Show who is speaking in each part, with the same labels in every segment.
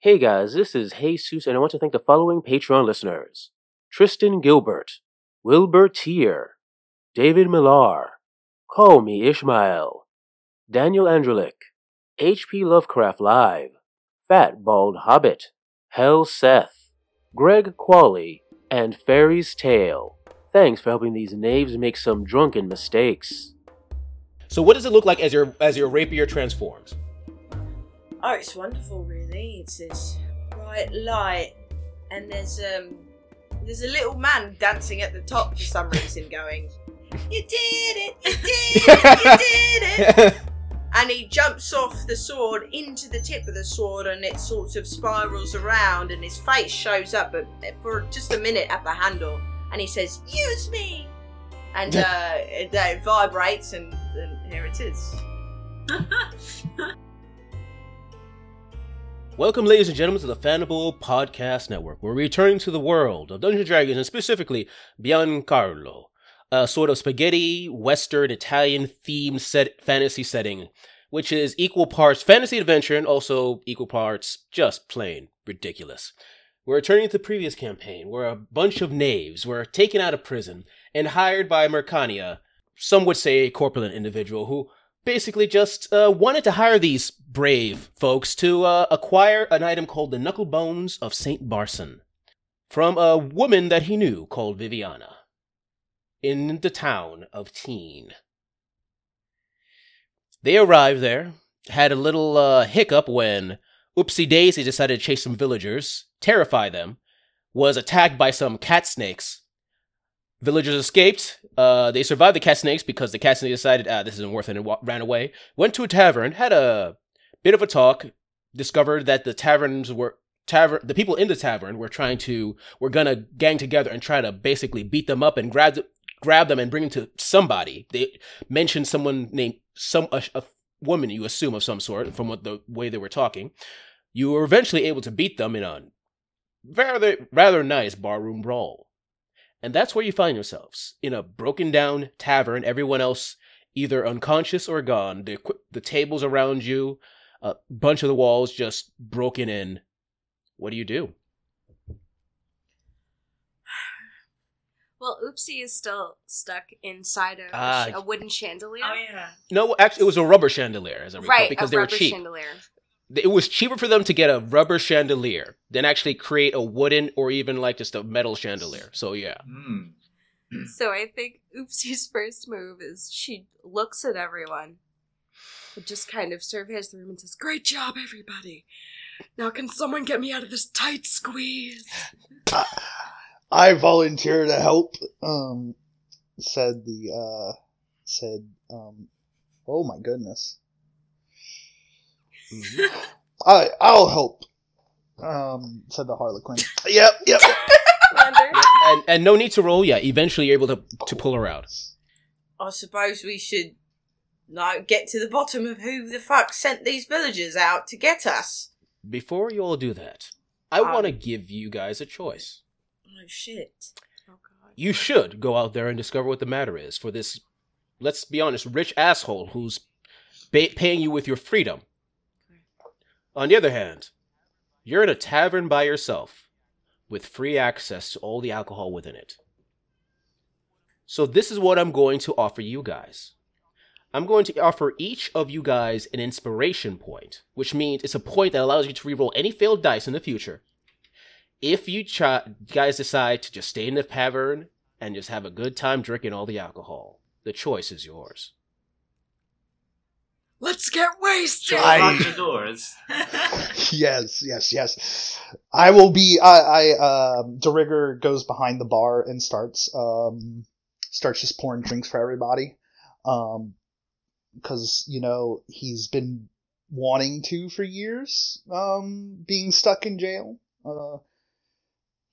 Speaker 1: Hey guys, this is Jesus, and I want to thank the following Patreon listeners Tristan Gilbert, Wilbur Tier, David Millar, Call Me Ishmael, Daniel Andrelic, HP Lovecraft Live, Fat Bald Hobbit, Hell Seth, Greg Qualley, and Fairy's Tale. Thanks for helping these knaves make some drunken mistakes.
Speaker 2: So, what does it look like as your as your rapier transforms?
Speaker 3: Oh, it's wonderful, really. It's this bright light, and there's um, there's a little man dancing at the top for some reason, going, "You did it! You did it! You did it!" and he jumps off the sword into the tip of the sword, and it sort of spirals around, and his face shows up but for just a minute at the handle, and he says, "Use me!" And uh, it, it vibrates, and, and here it is.
Speaker 2: Welcome, ladies and gentlemen, to the Fandible Podcast Network. We're returning to the world of Dungeons and Dragons, and specifically Biancarlo, a sort of spaghetti, Western, Italian themed set fantasy setting, which is equal parts fantasy adventure and also equal parts just plain ridiculous. We're returning to the previous campaign, where a bunch of knaves were taken out of prison and hired by Mercania, some would say a corpulent individual who basically just uh, wanted to hire these brave folks to uh, acquire an item called the Knuckle Bones of St. Barson from a woman that he knew called Viviana in the town of Teen. They arrived there, had a little uh, hiccup when Oopsie Daisy decided to chase some villagers, terrify them, was attacked by some cat snakes, Villagers escaped. Uh, they survived the cat snakes because the cat snakes decided, ah, this isn't worth it, and ran away. Went to a tavern, had a bit of a talk, discovered that the taverns were tavern. The people in the tavern were trying to were gonna gang together and try to basically beat them up and grab grab them and bring them to somebody. They mentioned someone named some a, a woman you assume of some sort from what the way they were talking. You were eventually able to beat them in a rather rather nice barroom brawl. And that's where you find yourselves in a broken down tavern, everyone else either unconscious or gone. The, the tables around you, a bunch of the walls just broken in. What do you do?
Speaker 4: Well, Oopsie is still stuck inside of
Speaker 2: Ah.
Speaker 4: a wooden chandelier.
Speaker 3: Oh yeah.
Speaker 2: No, actually, it was a rubber chandelier, as I recall,
Speaker 4: right,
Speaker 2: because
Speaker 4: a
Speaker 2: they were cheap.
Speaker 4: chandelier.
Speaker 2: It was cheaper for them to get a rubber chandelier than actually create a wooden or even like just a metal chandelier. So yeah,
Speaker 5: Hmm.
Speaker 4: So I think Oopsie's first move is she looks at everyone, but just kind of surveys the room and says, "Great job, everybody! Now can someone get me out of this tight squeeze?"
Speaker 6: I volunteer to help. Um, said the uh, said um, oh my goodness. I I'll help. Um, said the Harlequin. Yep, yep.
Speaker 2: And and no need to roll. Yeah, eventually you're able to to pull her out.
Speaker 3: I suppose we should like get to the bottom of who the fuck sent these villagers out to get us.
Speaker 2: Before you all do that, I
Speaker 3: Um,
Speaker 2: want to give you guys a choice.
Speaker 3: Oh shit.
Speaker 4: Oh god.
Speaker 2: You should go out there and discover what the matter is for this. Let's be honest, rich asshole who's ba- paying you with your freedom. On the other hand, you're in a tavern by yourself with free access to all the alcohol within it. So, this is what I'm going to offer you guys. I'm going to offer each of you guys an inspiration point, which means it's a point that allows you to reroll any failed dice in the future. If you ch- guys decide to just stay in the tavern and just have a good time drinking all the alcohol, the choice is yours.
Speaker 4: Let's get wasted.
Speaker 6: I-
Speaker 5: Lock the doors.
Speaker 6: yes, yes, yes. I will be. I. I. Um, DeRigger goes behind the bar and starts. Um, starts just pouring drinks for everybody. Um, because you know he's been wanting to for years. Um, being stuck in jail. Uh,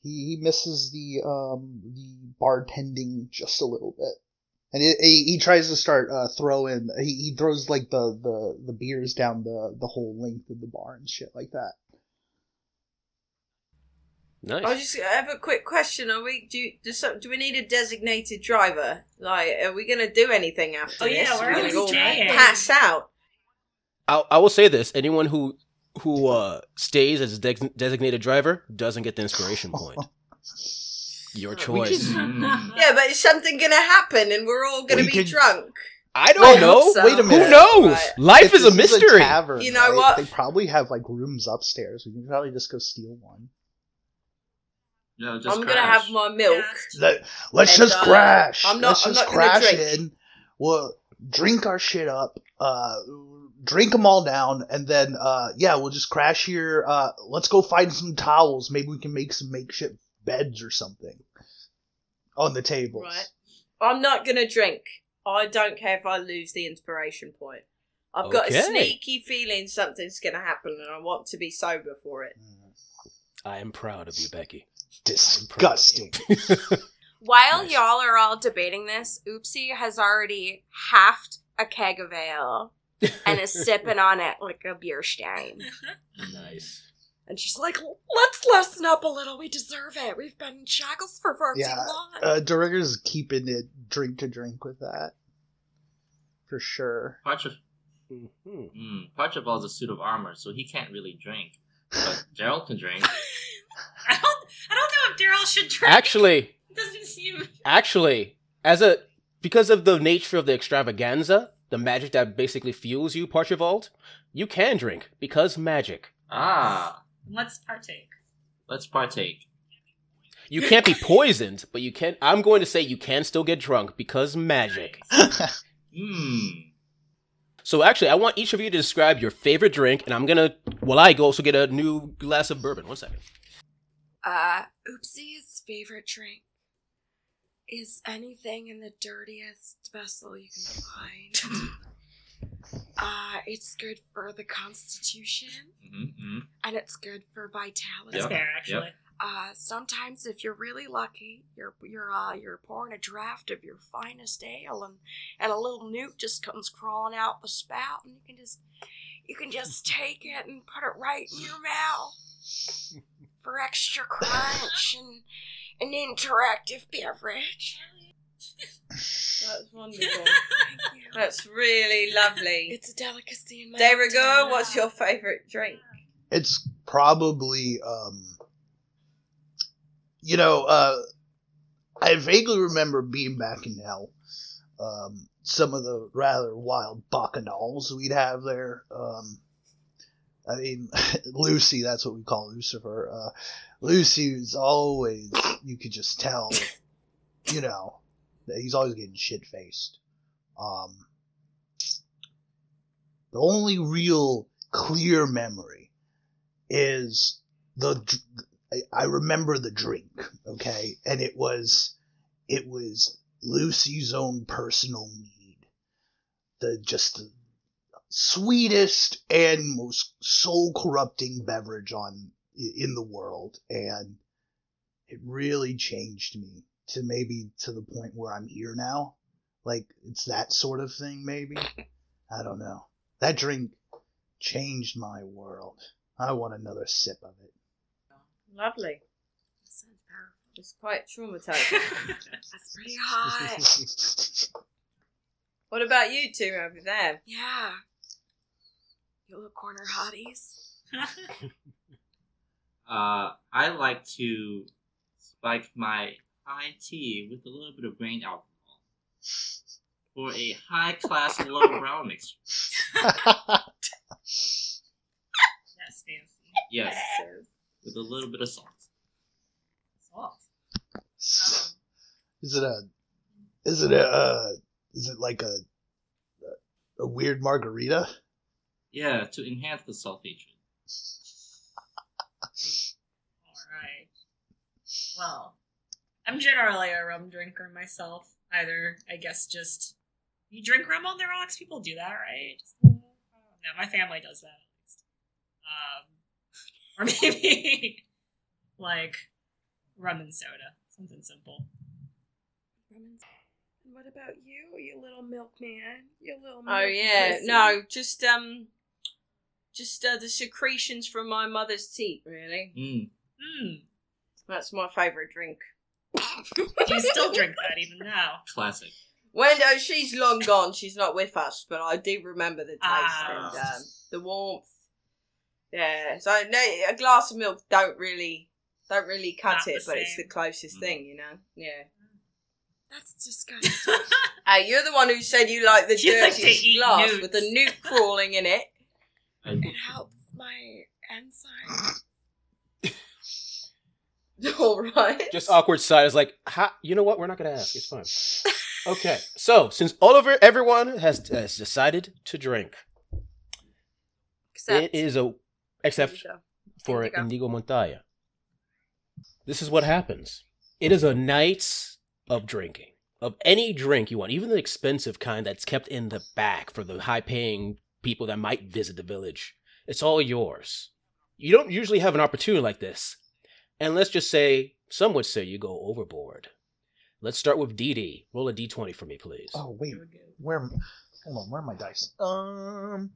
Speaker 6: he he misses the um the bartending just a little bit. And he, he, he tries to start uh, throwing. He, he throws like the, the, the beers down the, the whole length of the bar and shit like that.
Speaker 2: Nice.
Speaker 3: I just I have a quick question. Are we do do, so, do we need a designated driver? Like, are we gonna do anything after
Speaker 7: Oh, yeah,
Speaker 3: this?
Speaker 7: where
Speaker 3: We're
Speaker 7: are
Speaker 3: gonna go pass out.
Speaker 2: I, I will say this: anyone who who uh, stays as a de- designated driver doesn't get the inspiration point. Your choice.
Speaker 6: can-
Speaker 5: Mm.
Speaker 3: Yeah, but is something gonna happen and we're all gonna
Speaker 6: We
Speaker 3: be
Speaker 6: could-
Speaker 3: drunk?
Speaker 2: I don't
Speaker 3: I
Speaker 2: know.
Speaker 3: so.
Speaker 6: Wait a minute.
Speaker 2: Who knows?
Speaker 3: Right.
Speaker 2: Life is a
Speaker 6: this
Speaker 2: mystery.
Speaker 6: tavern,
Speaker 3: You know
Speaker 6: right,
Speaker 3: what?
Speaker 6: They probably have like rooms upstairs. We can probably just go steal one.
Speaker 5: No, just
Speaker 3: I'm gonna have my milk.
Speaker 6: Let, let's
Speaker 3: And,
Speaker 6: just
Speaker 3: uh,
Speaker 6: crash.
Speaker 3: I'm not-
Speaker 6: let's
Speaker 3: I'm
Speaker 6: just
Speaker 3: not gonna
Speaker 6: crash
Speaker 3: drink.
Speaker 6: in. We'll drink our shit up. Uh, drink them all down, and then uh, yeah, we'll just crash here. Uh, let's go find some towels. Maybe we can make some makeshift beds or something on the tables.
Speaker 3: Right. I'm not gonna drink. I don't care if I lose the inspiration point. I've got
Speaker 2: Okay.
Speaker 3: a sneaky feeling something's gonna happen and I want to be sober for it.
Speaker 2: I am proud of you, Becky.
Speaker 6: Disgusting.
Speaker 4: While
Speaker 2: Nice.
Speaker 4: y'all are all debating this, Oopsie has already halved a keg of ale and is sipping on it like a beer stein.
Speaker 2: nice.
Speaker 4: And she's like, let's listen up a little. We deserve it. We've been in shackles for far
Speaker 6: Yeah,
Speaker 4: too long.
Speaker 6: uh, Durigger's keeping it drink to drink with that for sure.
Speaker 5: Parchif-
Speaker 2: Mhm.
Speaker 5: mm, Parchival's a suit of armor, so he can't really drink. But Gerald can drink.
Speaker 7: I don't. I don't know if Daryl should drink.
Speaker 2: Actually,
Speaker 7: It doesn't seem.
Speaker 2: actually, as a because of the nature of the extravaganza, the magic that basically fuels you, Parchivald, you can drink because magic.
Speaker 5: Ah,
Speaker 7: Let's partake.
Speaker 5: let's partake.
Speaker 2: You can't be poisoned, but you can. I'm going to say you can still get drunk because magic.
Speaker 5: Hmm.
Speaker 2: So actually, I want each of you to describe your favorite drink, and I'm gonna, while I go also get a new glass of bourbon. One second.
Speaker 4: Uh, Oopsie's favorite drink is anything in the dirtiest vessel you can find. uh, it's good for the constitution
Speaker 5: Mm-hmm,
Speaker 4: and it's good for vitality.
Speaker 7: That's
Speaker 5: Yep.
Speaker 7: fair, actually.
Speaker 4: Uh, sometimes if you're really lucky, you're you're uh you're pouring a draft of your finest ale, and and a little newt just comes crawling out the spout, and you can just you can just take it and put it right in your mouth for extra crunch and an interactive beverage.
Speaker 3: That's wonderful. That's really lovely.
Speaker 4: It's a delicacy in my
Speaker 3: De rigueur,
Speaker 4: hometown.
Speaker 3: what's your favourite drink?
Speaker 6: It's probably um you know uh i vaguely remember being back in hell um some of the rather wild bacchanals we'd have there um i mean lucy that's what we call lucifer uh lucy was always you could just tell you know he's always getting shit faced um the only real clear memory is the I- remember the drink, okay, and it was it was Lucy's own personal mead, the just the sweetest and most soul corrupting beverage on in the world, and it really changed me to maybe to the point where I'm here now, like it's that sort of thing, maybe. I don't know. That drink changed my world. I want another sip of it.
Speaker 3: Lovely.
Speaker 4: Sounds powerful.
Speaker 3: It's quite traumatizing.
Speaker 4: That's pretty hot.
Speaker 3: what about you two over there?
Speaker 4: yeah. You little corner hotties.
Speaker 5: Uh, I like to spike my high tea with a little bit of grain alcohol for a high class low brown mixture.
Speaker 7: That's fancy.
Speaker 5: Yes, with a little bit of salt.
Speaker 7: Salt.
Speaker 6: is it a? Is it a? Uh, is it like a? A weird margarita?
Speaker 5: Yeah, to enhance the sulfation.
Speaker 7: Alright. Well, I'm generally a rum drinker myself. Either, I guess, just. You drink rum on the rocks? People do that, right? Just, no, my family does that at least. Um, or maybe, like, rum and soda. Something simple.
Speaker 4: And what about you, you little milkman? You little
Speaker 3: Oh yeah,
Speaker 4: pussy?
Speaker 3: no, just um, just uh, the secretions from my mother's teat. Really,
Speaker 5: Mm.
Speaker 7: Hmm.
Speaker 3: that's my favourite drink.
Speaker 7: You still drink that even now.
Speaker 5: Classic.
Speaker 3: When oh, she's long gone, she's not with us, but I do remember the taste
Speaker 7: Ah.
Speaker 3: and um, the warmth Yeah, so no, a glass of milk don't really don't really cut
Speaker 7: Not
Speaker 3: it,
Speaker 7: the
Speaker 3: but it's the closest
Speaker 5: Mm.
Speaker 3: thing, you know. Yeah.
Speaker 4: That's disgusting.
Speaker 3: Hey, you're the one who said you like the
Speaker 7: You like
Speaker 3: dirtiest glass
Speaker 7: newts.
Speaker 3: with the newt crawling in it.
Speaker 7: Mm.
Speaker 4: it helps my enzyme.
Speaker 3: All right.
Speaker 2: Just awkward side is like, ha, you know what? We're not going to ask. It's fine. Okay. So, since Oliver, everyone has, has decided to drink,
Speaker 4: Except
Speaker 2: it is a, except
Speaker 4: Indigo.
Speaker 2: for
Speaker 4: Indigo.
Speaker 2: Indigo Montoya. This is what happens. It is a night of drinking. Of any drink you want, even the expensive kind that's kept in the back for the high paying people that might visit the village. It's all yours. You don't usually have an opportunity like this. And let's just say, some would say you go overboard. Let's start with DD. Roll a D20 for me, please.
Speaker 6: Oh wait, where? Hold on, where are my dice? Um.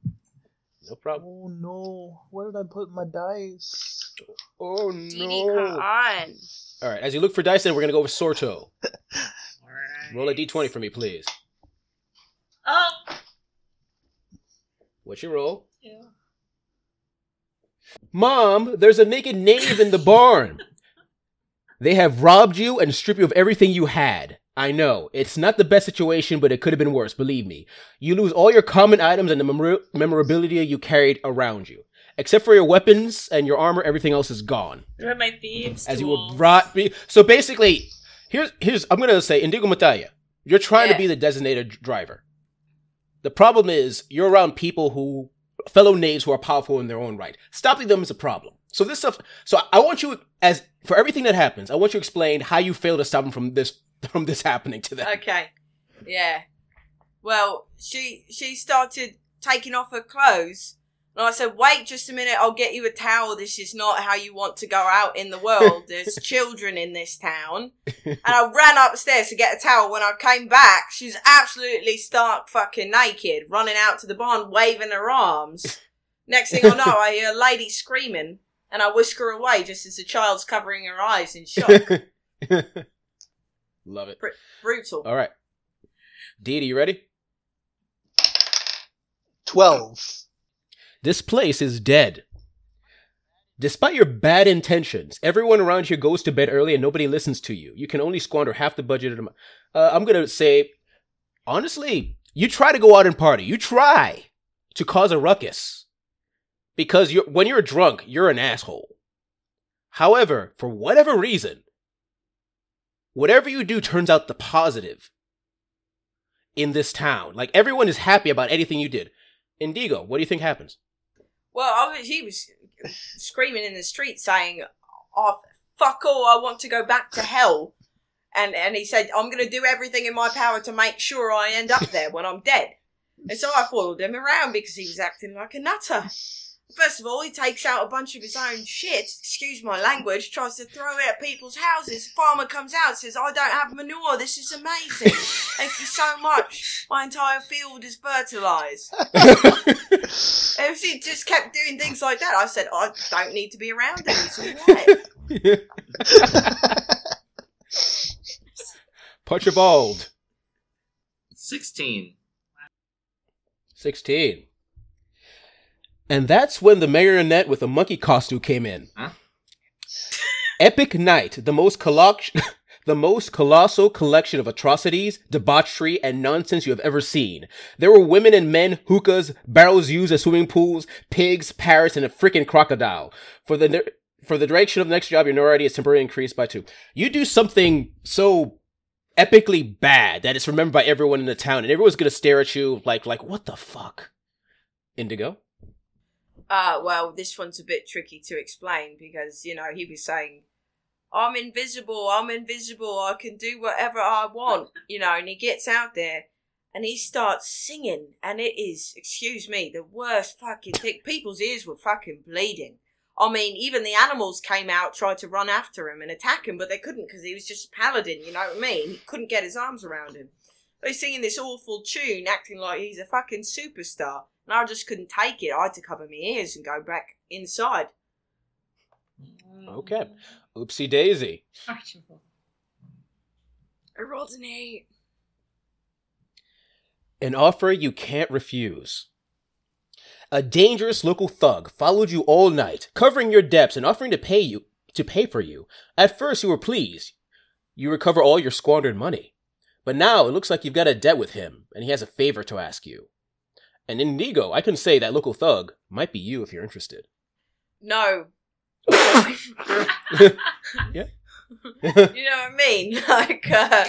Speaker 2: No problem.
Speaker 6: Oh no, where did I put my dice?
Speaker 2: Oh
Speaker 4: DD, come on.
Speaker 2: All right, as you look for dice, then we're going to go with Sorto.
Speaker 7: Alright.
Speaker 2: Roll a D20 for me, please.
Speaker 7: Oh.
Speaker 2: What's your roll?
Speaker 7: Ew.
Speaker 2: Mom, there's a naked knave in the barn. They have robbed you and stripped you of everything you had. I know, it's not the best situation, but it could have been worse, believe me. You lose all your common items and the memor- memorabilia you carried around you. Except for your weapons and your armor, everything else is gone.
Speaker 7: What my thieves?
Speaker 2: As you were
Speaker 7: tools?
Speaker 2: brought me. So basically, here's here's I'm gonna say Indigo Montoya. You're trying to be the designated driver. The problem is you're around people who fellow knaves who are powerful in their own right. Stopping them is a problem. So this stuff. So I want you as for everything that happens, I want you to explain how you fail to stop them from this from this happening to them.
Speaker 3: Okay. Yeah. Well, she she started taking off her clothes. And I said, wait just a minute, I'll get you a towel. This is not how you want to go out in the world. There's children in this town. And I ran upstairs to get a towel. When I came back, she's absolutely stark fucking naked, running out to the barn, waving her arms. Next thing I know, I hear a lady screaming, and I whisk her away just as the child's covering her eyes in shock.
Speaker 2: Love it.
Speaker 3: Brutal.
Speaker 2: All right. Dee, you ready?
Speaker 6: Twelve.
Speaker 2: This place is dead. Despite your bad intentions, everyone around here goes to bed early and nobody listens to you. You can only squander half the budget. Of the, mo- uh, I'm gonna say, honestly, you try to go out and party. You try to cause a ruckus because you're when you're drunk, you're an asshole. However, for whatever reason, whatever you do turns out the positive in this town. Like everyone is happy about anything you did. Indigo, what do you think happens?
Speaker 3: Well, he was screaming in the street saying, "Oh, fuck all! I want to go back to hell." And and he said, "I'm going to do everything in my power to make sure I end up there when I'm dead." And so I followed him around because he was acting like a nutter. First of all, he takes out a bunch of his own shit, excuse my language, tries to throw it at people's houses. Farmer comes out, says, I don't have manure, this is amazing. Thank you so much. My entire field is fertilised. And if he just kept doing things like that, I said, I don't need to be around him. He's alright.
Speaker 2: Archibald,
Speaker 5: 16.
Speaker 2: 16. And that's when the marionette with the monkey costume came in.
Speaker 5: Huh?
Speaker 2: Epic Night, the most colloc- the most colossal collection of atrocities, debauchery, and nonsense you have ever seen. There were women and men, hookahs, barrels used as swimming pools, pigs, parrots, and a freaking crocodile. For the ne- for the direction of the next job, your notoriety is temporarily increased by two. You do something so epically bad that it's remembered by everyone in the town, and everyone's gonna stare at you like, like, what the fuck? Indigo.
Speaker 3: Uh, well, this one's a bit tricky to explain because, you know, he was saying, I'm invisible, I'm invisible, I can do whatever I want, you know, and he gets out there and he starts singing, and it is, excuse me, the worst fucking thing. People's ears were fucking bleeding. I mean, even the animals came out, tried to run after him and attack him, but they couldn't because he was just a paladin, you know what I mean? He couldn't get his arms around him. They're singing this awful tune, acting like he's a fucking superstar. And I just couldn't take it. I had to cover my ears and go back inside. Mm.
Speaker 2: Okay. Oopsie daisy.
Speaker 7: Archibald.
Speaker 4: I rolled an eight.
Speaker 2: An offer you can't refuse. A dangerous local thug followed you all night, covering your debts and offering to pay you to pay for you. At first you were pleased. You recover all your squandered money. But now it looks like you've got a debt with him, and he has a favor to ask you. And Indigo, I can say that local thug might be you if you're interested.
Speaker 3: No.
Speaker 2: yeah.
Speaker 3: You know what I mean? Like, uh,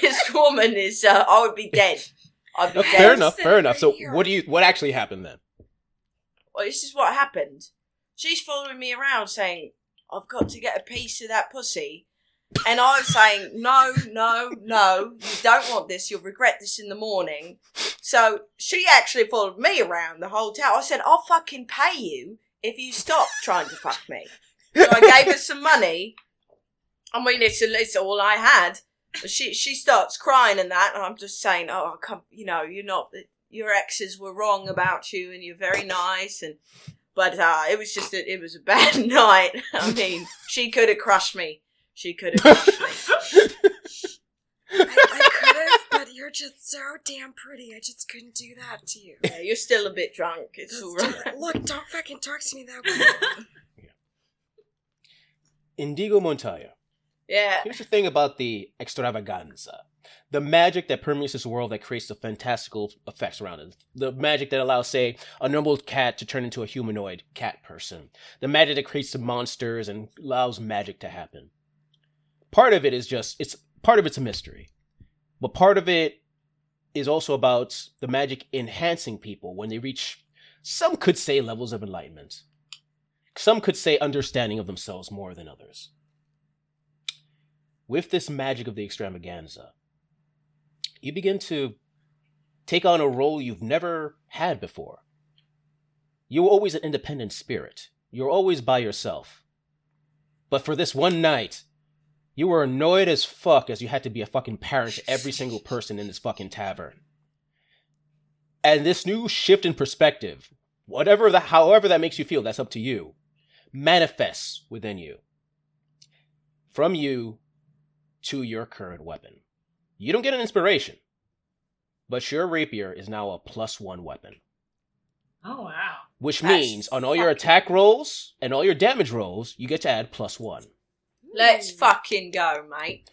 Speaker 3: this woman is, uh, I would be dead. I'd be
Speaker 2: Uh,
Speaker 3: dead.
Speaker 2: fair enough, fair enough. So what do you what actually happened then?
Speaker 3: Well, this is what happened. She's following me around saying, I've got to get a piece of that pussy. And I'm saying, no, no, no, you don't want this. You'll regret this in the morning. So she actually followed me around the whole town. I said, I'll fucking pay you if you stop trying to fuck me. So I gave her some money. I mean, it's, it's all I had. She she starts crying and that, and I'm just saying, oh, I come, you know, you're not, your exes were wrong about you, and you're very nice, and but uh, it was just a, it was a bad night. I mean, she could have crushed me. She could have.
Speaker 4: I, I could have, but you're just so damn pretty. I just couldn't do that to you.
Speaker 3: Yeah, you're still a bit drunk. It's
Speaker 4: Just
Speaker 3: all
Speaker 4: do
Speaker 3: right.
Speaker 4: Look, don't fucking talk to me that way.
Speaker 2: Indigo Montoya.
Speaker 3: Yeah,
Speaker 2: Here's the thing about the extravaganza. The magic that permeates this world that creates the fantastical effects around it. The magic that allows, say, a normal cat to turn into a humanoid cat person. The magic that creates the monsters and allows magic to happen. Part of it is just, it's part of it's a mystery. But part of it is also about the magic enhancing people when they reach, some could say, levels of enlightenment. Some could say understanding of themselves more than others with this magic of the extravaganza, you begin to take on a role you've never had before. You were always an independent spirit. You're always by yourself. But for this one night, you were annoyed as fuck as you had to be a fucking parent to every single person in this fucking tavern. And this new shift in perspective, whatever that however that makes you feel, that's up to you, manifests within you. From you to your current weapon. You don't get an inspiration, but your rapier is now a plus one weapon.
Speaker 7: Oh wow.
Speaker 2: Which
Speaker 3: That's
Speaker 2: means on all your attack rolls and all your damage rolls, you get to add plus one.
Speaker 3: Let's fucking go, mate.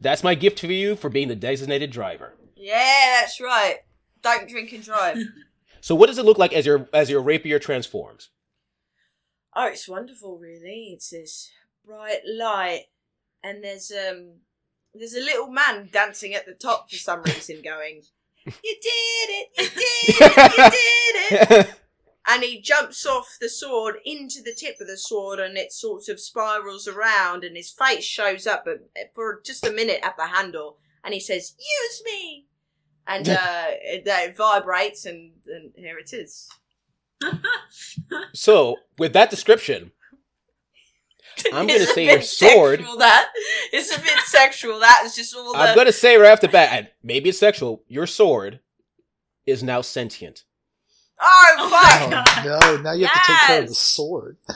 Speaker 2: That's my gift for you for being the designated driver.
Speaker 3: Yeah, that's right. Don't drink and drive.
Speaker 2: So what does it look like as your as your rapier transforms?
Speaker 3: Oh, it's wonderful, really. It's this bright light, and there's um, there's a little man dancing at the top for some reason, going, "You did it! You did it! You did it!" And he jumps off the sword into the tip of the sword, and it sort of spirals around, and his face shows up for just a minute at the handle, and he says, "Use me!" And uh, it, it vibrates, and, and here it is.
Speaker 2: so with that description, I'm
Speaker 3: It's a
Speaker 2: say your sword-
Speaker 3: Sexual, that it's a bit sexual. That is just all the.
Speaker 2: I'm gonna say right off the bat, and maybe it's sexual, your sword is now sentient.
Speaker 3: Oh fuck!
Speaker 7: my
Speaker 6: Oh, no, now you have to take care of the sword.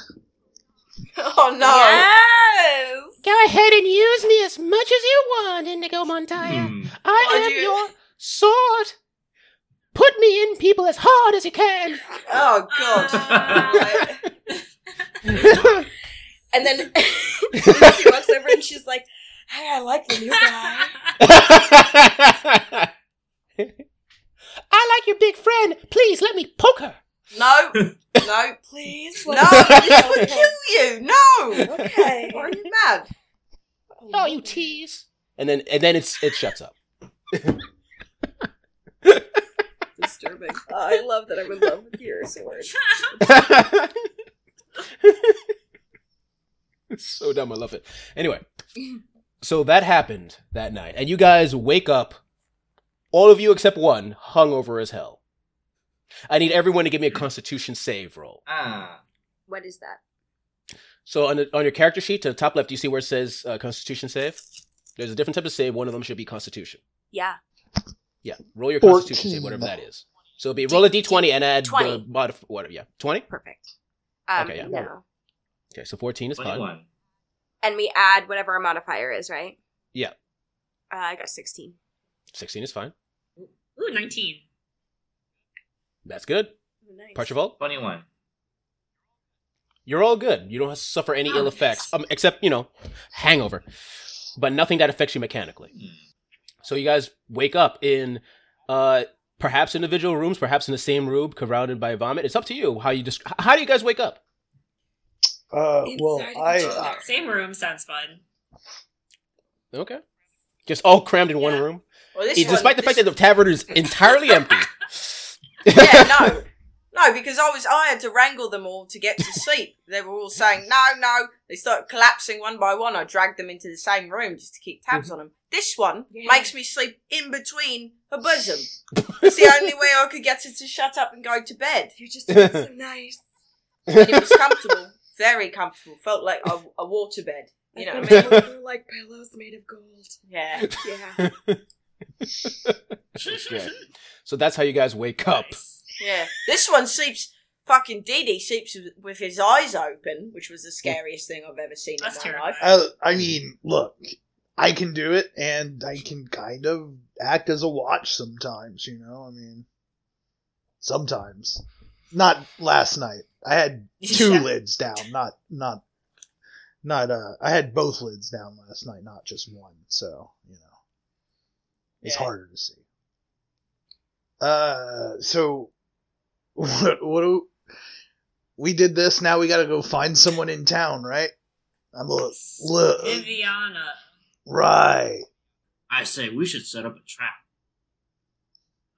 Speaker 3: Oh no!
Speaker 4: Yes.
Speaker 2: Go ahead and use me as much as you want, Indigo Montoya.
Speaker 5: Hmm.
Speaker 2: I
Speaker 3: Why'd
Speaker 2: am
Speaker 3: you-
Speaker 2: your sword. Put me in people as hard as you can.
Speaker 3: Oh god!
Speaker 4: Uh, And then she walks over and she's like, "Hey, I like the new guy."
Speaker 2: I like your big friend. Please let me poke her.
Speaker 3: no, no,
Speaker 4: Please,
Speaker 3: no! This will kill you! No!
Speaker 4: Okay.
Speaker 3: Are you mad?
Speaker 2: Oh, you tease. And then and then it's it shuts up.
Speaker 4: disturbing. Oh, I love that I'm in love with your sword.
Speaker 2: It's so dumb. I love it. Anyway, so that happened that night, and you guys wake up, all of you except one, hungover as hell. I need everyone to give me a Constitution save roll.
Speaker 5: Ah.
Speaker 4: What is that?
Speaker 2: So on the, on your character sheet to the top left, you see where it says uh, Constitution save. There's a different type of save. One of them should be Constitution.
Speaker 4: Yeah.
Speaker 2: Yeah, roll your Constitution save, whatever that is. So it'll be roll a d20 and add
Speaker 4: 20.
Speaker 2: the modif- whatever. Yeah, 20.
Speaker 4: Perfect. Um,
Speaker 2: Okay, yeah.
Speaker 4: No.
Speaker 2: Okay, so 14 is fine.
Speaker 4: And we add whatever our modifier is, right?
Speaker 2: Yeah.
Speaker 4: Uh, I got 16.
Speaker 2: 16 is fine.
Speaker 7: Ooh, 19.
Speaker 2: That's good.
Speaker 4: Nice.
Speaker 2: Archibald,
Speaker 5: 21.
Speaker 2: you're all good. You don't suffer any ill effects, um, except you know, hangover, but nothing that affects you mechanically.
Speaker 5: Hmm.
Speaker 2: So you guys wake up in, uh, perhaps individual rooms, perhaps in the same room, surrounded by vomit. It's up to you how you just. How do you guys wake up?
Speaker 6: Uh, well, I,
Speaker 4: each.
Speaker 6: I
Speaker 7: Same room sounds fun.
Speaker 2: Okay, just all crammed in one room,
Speaker 3: Well, this
Speaker 2: despite
Speaker 3: one,
Speaker 2: the fact that the tavern is entirely empty.
Speaker 3: yeah, no, no, because I was I had to wrangle them all to get to sleep. they were all saying no, no. They started collapsing one by one. I dragged them into the same room just to keep tabs mm-hmm. on them. This one
Speaker 4: Yeah.
Speaker 3: makes me sleep in between her bosom. It's the only way I could get her to shut up and go to bed.
Speaker 4: You're just so nice.
Speaker 3: And it was comfortable, very comfortable. Felt like a, a water bed. You know
Speaker 4: I've
Speaker 3: what I
Speaker 4: been
Speaker 3: mean?
Speaker 4: like pillows made of gold.
Speaker 3: Yeah.
Speaker 4: Yeah.
Speaker 2: Okay. So that's how you guys wake up.
Speaker 7: Nice.
Speaker 3: Yeah. This one sleeps. Fucking Dee sleeps with- with his eyes open, which was the scariest thing I've ever seen
Speaker 7: That's
Speaker 3: in my life.
Speaker 7: terrifying.
Speaker 6: I, I mean, look, I can do it, and I can kind of act as a watch sometimes. You know, I mean, sometimes. Not last night. I had two
Speaker 7: Yeah.
Speaker 6: lids down, not not not. Uh, I had both lids down last night, not just one. So you know, it's
Speaker 3: Yeah.
Speaker 6: harder to see. Uh, so what? What do we did this? Now we got to go find someone in town, right? I'm a look.
Speaker 7: Viviana.
Speaker 6: Right.
Speaker 5: I say we should set up a trap.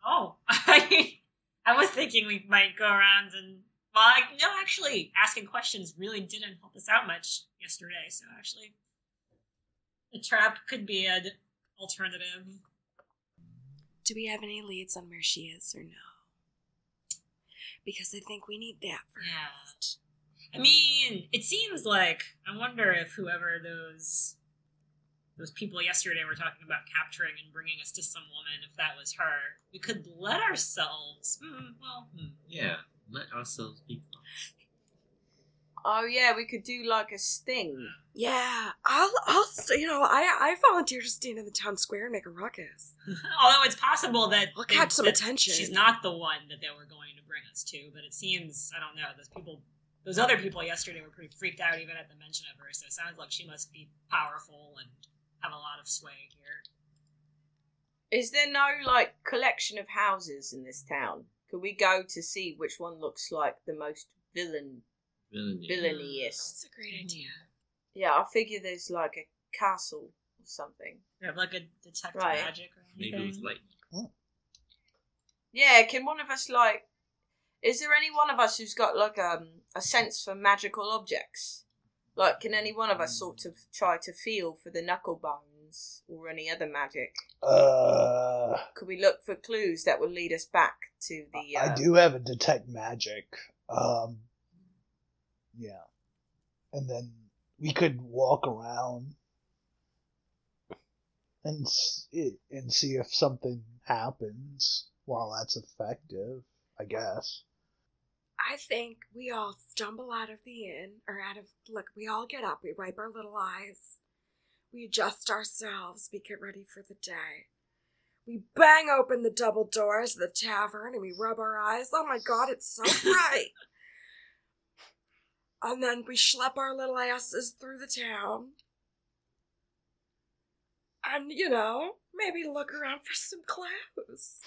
Speaker 7: Oh, I, I was thinking we might go around and. Well, I, no, actually, asking questions really didn't help us out much yesterday. So actually, a trap could be an alternative.
Speaker 4: Do we have any leads on where she is or no? Because I think we need that first. Yeah.
Speaker 7: I mean, it seems like I wonder if whoever those those people yesterday were talking about capturing and bringing us to some woman, if that was her, we could let ourselves. Hmm, well, hmm.
Speaker 5: Yeah, let ourselves be.
Speaker 3: Oh yeah, we could do like a sting.
Speaker 4: Yeah, I'll, I'll, st- you know, I, I volunteer to stand in the town square and make a ruckus.
Speaker 7: Although it's possible that
Speaker 4: I'll catch some
Speaker 7: that
Speaker 4: attention.
Speaker 7: She's not the one that they were going to bring us to, but it seems I don't know. Those people, those other people yesterday were pretty freaked out even at the mention of her. So it sounds like she must be powerful and have a lot of sway here.
Speaker 3: Is there no like collection of houses in this town? Could we go to see which one looks like the most villain
Speaker 5: Villainy.
Speaker 3: villainiest?
Speaker 4: That's a great idea.
Speaker 3: Yeah, I figure there's like a castle or something.
Speaker 7: You have like a detect
Speaker 3: Right.
Speaker 7: magic or
Speaker 5: Maybe
Speaker 7: anything.
Speaker 5: it was like
Speaker 3: Yeah, can one of us like? Is there any one of us who's got like um a sense for magical objects? Like, can any one of us sort of try to feel for the knuckle bones or any other magic?
Speaker 6: Uh,
Speaker 3: Could we look for clues that will lead us back to the? Uh,
Speaker 6: I do have a detect magic. Um, yeah, and then we could walk around and and see if something happens while that's effective. I guess.
Speaker 4: I think we all stumble out of the inn, or out of, look, we all get up, we wipe our little eyes, we adjust ourselves, we get ready for the day. We bang open the double doors of the tavern and we rub our eyes. Oh my god, it's so bright! And then we schlep our little asses through the town. And, you know, maybe look around for some clothes.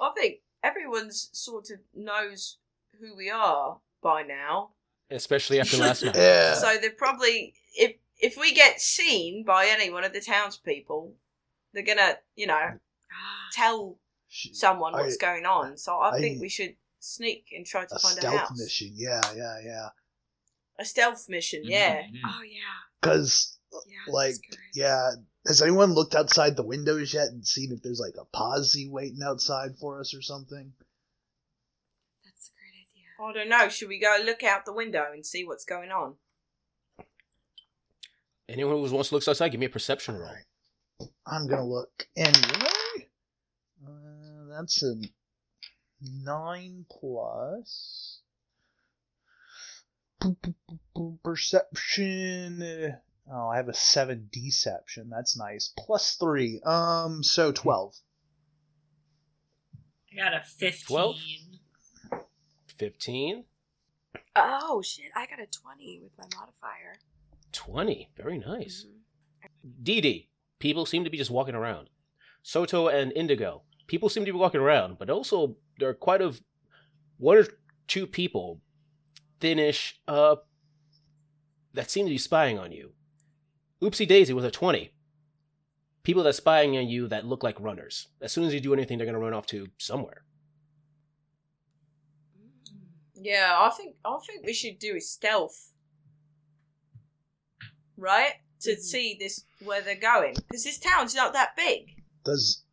Speaker 3: I think everyone's sort of knows who we are by now.
Speaker 2: Especially after last night.
Speaker 6: Yeah.
Speaker 3: So they're probably if if we get seen by any one of the townspeople, they're gonna, you know,
Speaker 4: Ah,
Speaker 3: tell
Speaker 6: Sh-
Speaker 3: someone
Speaker 6: I-
Speaker 3: what's going on. So I,
Speaker 6: I-
Speaker 3: think we should sneak and try to
Speaker 6: a
Speaker 3: find a
Speaker 6: stealth mission. Yeah, yeah, yeah.
Speaker 3: A stealth mission,
Speaker 5: Mhm,
Speaker 3: yeah.
Speaker 5: mhm.
Speaker 4: oh, yeah.
Speaker 6: Because
Speaker 4: Yeah.
Speaker 6: like yeah has anyone looked outside the windows yet and seen if there's like a posse waiting outside for us or something
Speaker 4: That's a great idea.
Speaker 3: I don't know. Should we go look out the window and see what's going on?
Speaker 2: Anyone who wants to look outside, give me a perception roll.
Speaker 6: Alright. i'm gonna look anyway uh, that's a nine plus perception oh i have a seven deception that's nice plus three um so 12
Speaker 7: I got a fifteen.
Speaker 2: 12? 15,
Speaker 4: Oh shit! I got a twenty with my modifier.
Speaker 2: 20. Very nice.
Speaker 4: Mhm.
Speaker 2: Dee Dee, people seem to be just walking around. Soto and Indigo, people seem to be walking around, but also there are quite of one or two people, thinnish, uh, that seem to be spying on you. Oopsie Daisy with a 20. People that are spying on you that look like runners. As soon as you do anything, they're going to run off to somewhere.
Speaker 3: Yeah, I think I think we should do a stealth, right? To
Speaker 7: Mm-hmm.
Speaker 3: see this where they're going because this town's not that big.
Speaker 6: Does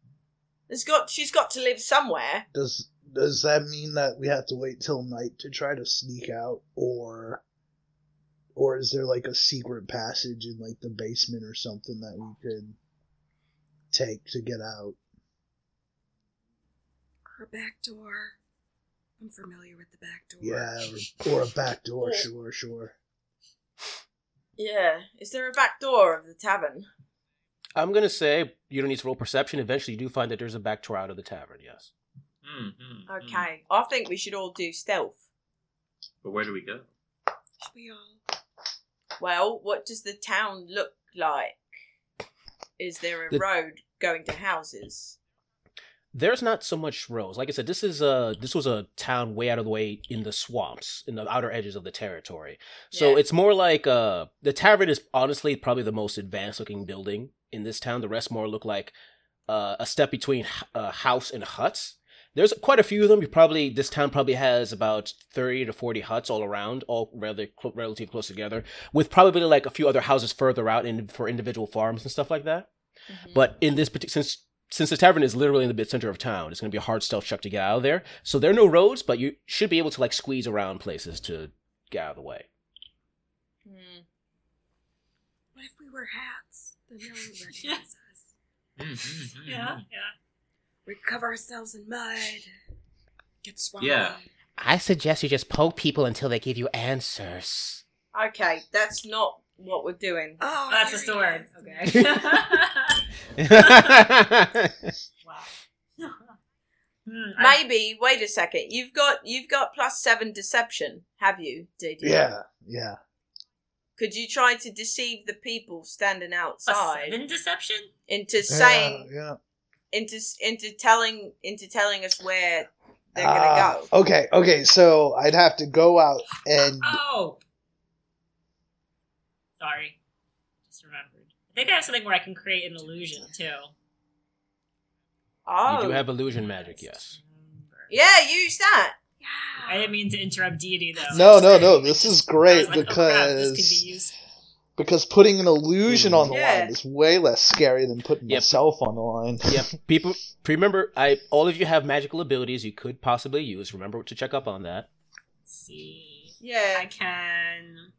Speaker 3: There's got she's got to live somewhere.
Speaker 6: does does that mean that we have to wait till night to try to sneak out, or or is there like a secret passage in like the basement or something that we could take to get out?
Speaker 4: Her back door. I'm familiar with the back door.
Speaker 6: Yeah, or, or a back door. Sure, sure.
Speaker 3: Yeah, is there a back door of the tavern?
Speaker 2: I'm going to say you don't need to roll perception. Eventually, you do find that there's a back door out of the tavern, yes.
Speaker 5: Mm.
Speaker 3: Okay, I think we should all do stealth.
Speaker 5: But where do we go?
Speaker 4: Should we all?
Speaker 3: Well, what does the town look like? Is there a
Speaker 2: The-
Speaker 3: road going to houses?
Speaker 2: there's not so much roads. Like I said, this is a this was a town way out of the way in the swamps, in the outer edges of the territory. So
Speaker 3: Yeah.
Speaker 2: it's more like uh the tavern is honestly probably the most advanced looking building in this town. The rest more look like uh, a step between h- a house and huts. There's quite a few of them. You probably this town probably has about thirty to forty huts all around, all rather cl- relatively close together, with probably like a few other houses further out in for individual farms and stuff like that.
Speaker 3: Mhm.
Speaker 2: But in this particular, since since the tavern is literally in the mid center of town, it's going to be a hard stealth check to get out of there. So there are no roads, but you should be able to like squeeze around places to get out of the way.
Speaker 3: Hmm.
Speaker 4: What if we wear hats? Then no one recognizes us.
Speaker 5: Mm, mm, mm,
Speaker 7: Yeah,
Speaker 5: mm.
Speaker 7: yeah.
Speaker 4: We cover ourselves in mud. Get swampy.
Speaker 5: Yeah.
Speaker 2: I suggest you just poke people until they give you answers.
Speaker 3: Okay, that's not what we're doing.
Speaker 4: Oh,
Speaker 7: That's
Speaker 4: a
Speaker 7: just
Speaker 4: he
Speaker 7: the word.
Speaker 4: is.
Speaker 7: Okay. wow. Hmm, I-
Speaker 3: Maybe. Wait a second. You've got you've got plus seven deception, have you, Did
Speaker 6: Yeah, yeah.
Speaker 3: Could you try to deceive the people standing
Speaker 7: a
Speaker 3: outside
Speaker 7: seven deception?
Speaker 3: into saying
Speaker 6: yeah.
Speaker 3: Into into telling into telling us where they're
Speaker 6: Ah,
Speaker 3: gonna go?
Speaker 6: Okay, okay. So I'd have to go out and
Speaker 7: Oh. Sorry. Just remembered. I think I have something where I can create an illusion too.
Speaker 3: Oh,
Speaker 2: You do have illusion magic, yes.
Speaker 3: yeah. Use that.
Speaker 7: I didn't mean to interrupt deity though.
Speaker 6: no, no, no. This is
Speaker 7: I was
Speaker 6: great
Speaker 7: like, oh, crap, this could be
Speaker 6: because putting an illusion
Speaker 2: Mhm.
Speaker 6: on the
Speaker 3: Yeah.
Speaker 6: line is way less scary than putting
Speaker 2: Yep.
Speaker 6: myself on the line.
Speaker 2: Yep. People remember I all of you have magical abilities you could possibly use. Remember to check up on that.
Speaker 7: Let's see.
Speaker 3: Yeah.
Speaker 7: I can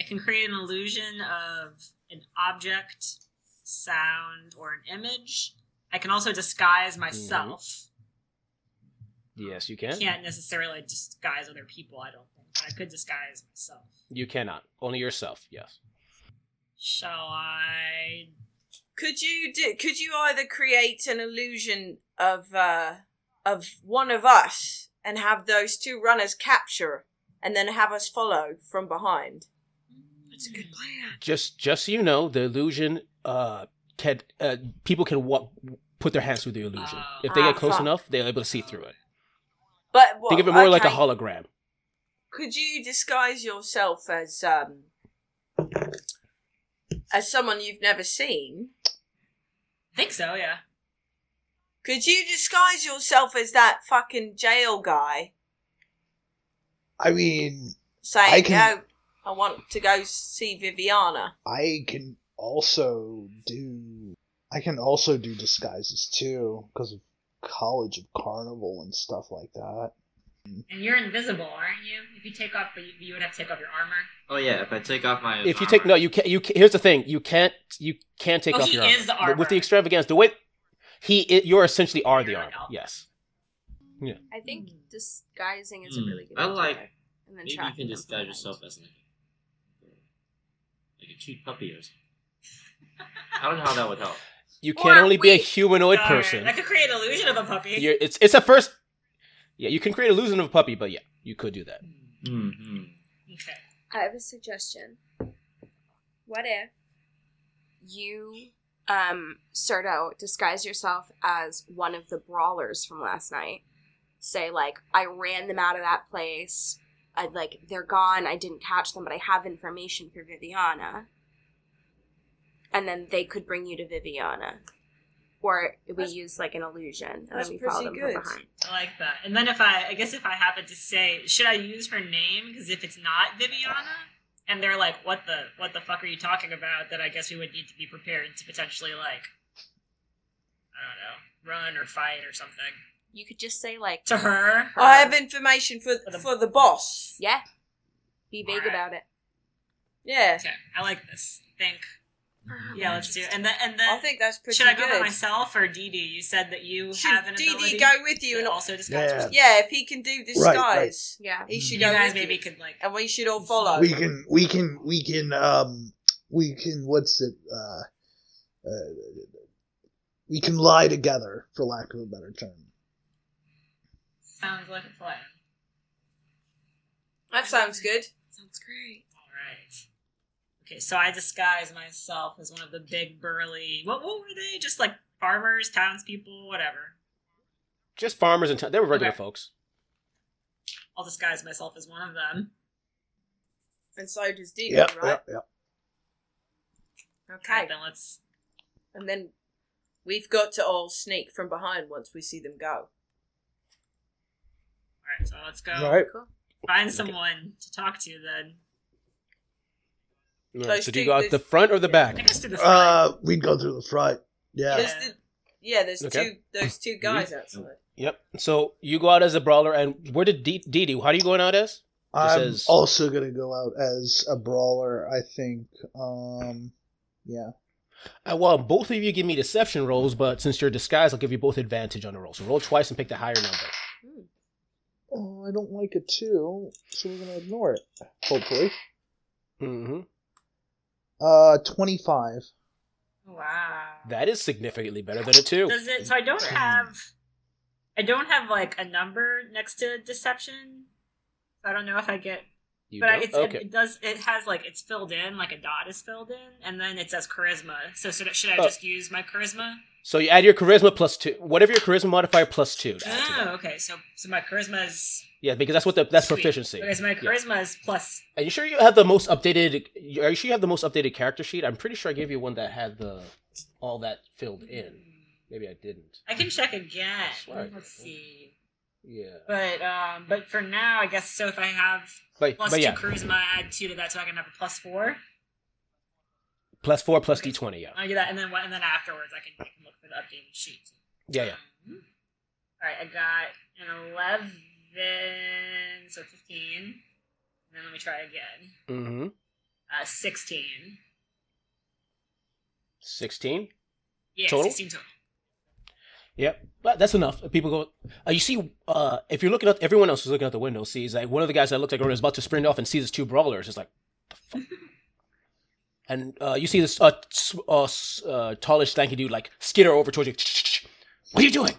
Speaker 7: I can create an illusion of an object, sound, or an image. I can also disguise myself.
Speaker 2: Yes, you
Speaker 7: I
Speaker 2: can.
Speaker 7: can't necessarily disguise other people, I don't think. But I could disguise myself.
Speaker 2: You cannot. Only yourself, yes.
Speaker 7: Shall I
Speaker 3: Could you do? Could you either create an illusion of uh of one of us and have those two runners capture, and then have us follow from behind?
Speaker 4: That's a good plan.
Speaker 2: Just just so you know, the illusion uh can uh, people can walk, put their hands through the illusion.
Speaker 7: Oh.
Speaker 2: if they
Speaker 3: Ah,
Speaker 2: get close
Speaker 3: fuck.
Speaker 2: more they're able to see through it.
Speaker 3: But what,
Speaker 2: Think of it more like a hologram.
Speaker 3: Could you disguise yourself as um as someone you've never seen?
Speaker 7: I think so, yeah.
Speaker 3: Could you disguise yourself as that fucking jail guy
Speaker 6: I mean,
Speaker 3: saying,
Speaker 6: I can-
Speaker 3: "Oh, I want to go see Viviana"?
Speaker 6: I can also do I can also do disguises too because of College of Carnival and stuff like that.
Speaker 7: And you're invisible, aren't you? If you take off, but you, you would have to take off your armor.
Speaker 5: Oh yeah, if I take off my
Speaker 2: If you
Speaker 5: armor-
Speaker 2: take no, you can't. You can, here's the thing: you can't. You can't take
Speaker 7: Oh,
Speaker 2: off
Speaker 7: he
Speaker 2: your
Speaker 7: is the armor.
Speaker 2: with the extravagance. The way he, it, you're essentially are the
Speaker 7: You're
Speaker 2: armor.
Speaker 7: like.
Speaker 2: Yes.
Speaker 4: I think disguising is
Speaker 5: Hmm,
Speaker 4: a really good
Speaker 5: I
Speaker 4: idea.
Speaker 5: like-
Speaker 4: and then
Speaker 5: maybe you can disguise yourself as like, like a cute puppy or something. I don't know how that would help.
Speaker 2: You can
Speaker 7: Or
Speaker 2: only be a humanoid
Speaker 7: Darn,
Speaker 2: person.
Speaker 7: I could create an illusion of a puppy.
Speaker 2: You're, it's it's a first. Yeah, you can create a illusion of a puppy, but yeah, you could do that.
Speaker 5: Mm-hmm.
Speaker 7: Okay.
Speaker 4: I have a suggestion. What if you, um, Serto, disguise yourself as one of the brawlers from last night? Say, like, I ran them out of that place. I like they're gone. I didn't catch them, but I have information for Viviana. And then they could bring you to Viviana, or we
Speaker 3: That's-
Speaker 4: use like an illusion, and
Speaker 3: that's
Speaker 4: then we follow them
Speaker 3: pretty
Speaker 4: from
Speaker 3: good.
Speaker 4: behind.
Speaker 7: I like that. And then if I, I guess if I happen to say, should I use her name? Because if it's not Viviana, and they're like, "What the, what the fuck are you talking about?" Then I guess we would need to be prepared to potentially like, I don't know, run or fight or something
Speaker 4: You could just say like,
Speaker 7: to her.
Speaker 3: I have information for
Speaker 7: For the-
Speaker 3: for the boss.
Speaker 4: yeah, be vague
Speaker 7: Alright.
Speaker 4: about it.
Speaker 3: Yeah,
Speaker 7: Okay, I like this. Think. Yeah, let's do. it. And then, and then,
Speaker 3: I think that's pretty
Speaker 7: should I go
Speaker 3: good.
Speaker 7: by myself or Dee Dee? You said that you
Speaker 3: Should
Speaker 7: have an
Speaker 3: Dee
Speaker 7: ability
Speaker 3: Dee go with you
Speaker 7: to
Speaker 3: and
Speaker 7: also disguise
Speaker 6: Yeah.
Speaker 7: yourself.
Speaker 3: yeah, if he can do
Speaker 6: Right, right.
Speaker 3: disguise,
Speaker 4: Yeah.
Speaker 3: he should
Speaker 7: You
Speaker 3: go
Speaker 7: guys
Speaker 3: with
Speaker 7: maybe
Speaker 3: you.
Speaker 7: could like.
Speaker 3: and we should all follow.
Speaker 6: we can we can we can um we can what's it uh, uh we can lie together for lack of a better term
Speaker 7: Sounds like a plan.
Speaker 3: that sounds good.
Speaker 4: Sounds great.
Speaker 7: All right. Okay, so I disguise myself as one of the big burly. What what were they? Just like farmers, townspeople, whatever.
Speaker 2: Just farmers and t- they were regular
Speaker 7: Okay.
Speaker 2: folks.
Speaker 7: I'll disguise myself as one of them.
Speaker 3: And so does Dee Dee,
Speaker 6: yep
Speaker 3: right?
Speaker 6: yep yep
Speaker 3: Okay.
Speaker 7: Alright, then let's.
Speaker 3: And then we've got to all sneak from behind once we see them go.
Speaker 7: All right, so let's go
Speaker 6: all right
Speaker 7: find someone to talk to. Then
Speaker 2: All right,
Speaker 3: Those
Speaker 2: so do you
Speaker 3: two-
Speaker 2: go out the front or the
Speaker 7: I
Speaker 2: back?
Speaker 7: guess to the front.
Speaker 6: uh we'd go through the front yeah
Speaker 3: There's the, yeah, there's
Speaker 2: Okay.
Speaker 3: two those two guys outside.
Speaker 2: Yep. So you go out as a brawler, and where did Dee Dee? Dee- How are you going out as?
Speaker 6: i'm
Speaker 2: as-
Speaker 6: also gonna go out as a brawler i think um yeah
Speaker 2: Uh, well, both of you give me deception rolls, but since you're disguised, I'll give you both advantage on the roll. So roll twice and pick the higher number.
Speaker 6: oh i don't like a two so we're gonna ignore it hopefully
Speaker 2: Mm-hmm.
Speaker 6: Uh 25
Speaker 7: wow.
Speaker 2: That is significantly better than a two.
Speaker 7: Does it? So I don't have. I don't have like a number next to deception. So I don't know if I get
Speaker 2: You
Speaker 7: but it's,
Speaker 2: okay.
Speaker 7: it, it does. It has like it's filled in, like a dot is filled in, and then it says charisma. So should, should I
Speaker 2: Oh.
Speaker 7: just use my charisma?
Speaker 2: So you add your charisma plus two, whatever your charisma modifier plus two. To add to
Speaker 7: Oh, okay. So so my charisma is
Speaker 2: Yeah, because that's what the that's
Speaker 7: sweet.
Speaker 2: proficiency.
Speaker 7: Okay, so my charisma is plus.
Speaker 2: Are you sure you have the most updated? Are you sure you have the most updated character sheet? I'm pretty sure I gave you one that had the all that filled in. Maybe I didn't.
Speaker 7: I can check again. Let's see.
Speaker 2: Yeah,
Speaker 7: But um, but for now, I guess so. If I have
Speaker 2: but
Speaker 7: plus
Speaker 2: but
Speaker 7: two
Speaker 2: yeah,
Speaker 7: charisma, I add two to that, so I can have a plus four.
Speaker 2: plus four plus d twenty. Yeah,
Speaker 7: I do that, and then what- and then afterwards, I can look for the updated sheet.
Speaker 2: yeah, yeah.
Speaker 7: All right, I got an eleven, so fifteen. And then let me try again.
Speaker 2: Mm-hmm.
Speaker 7: Uh, sixteen.
Speaker 2: Sixteen.
Speaker 7: Yeah,
Speaker 2: Total?
Speaker 7: sixteen total.
Speaker 2: Yep, but that's enough. People go. Uh, you see, uh, if you're looking at everyone else who's looking out the window sees like one of the guys that looked like Aaron is about to sprint off and sees his two brawlers. It's like, the fuck? and uh, you see this uh, uh, uh, tallish, stanky dude like skitter over towards you. What are you doing?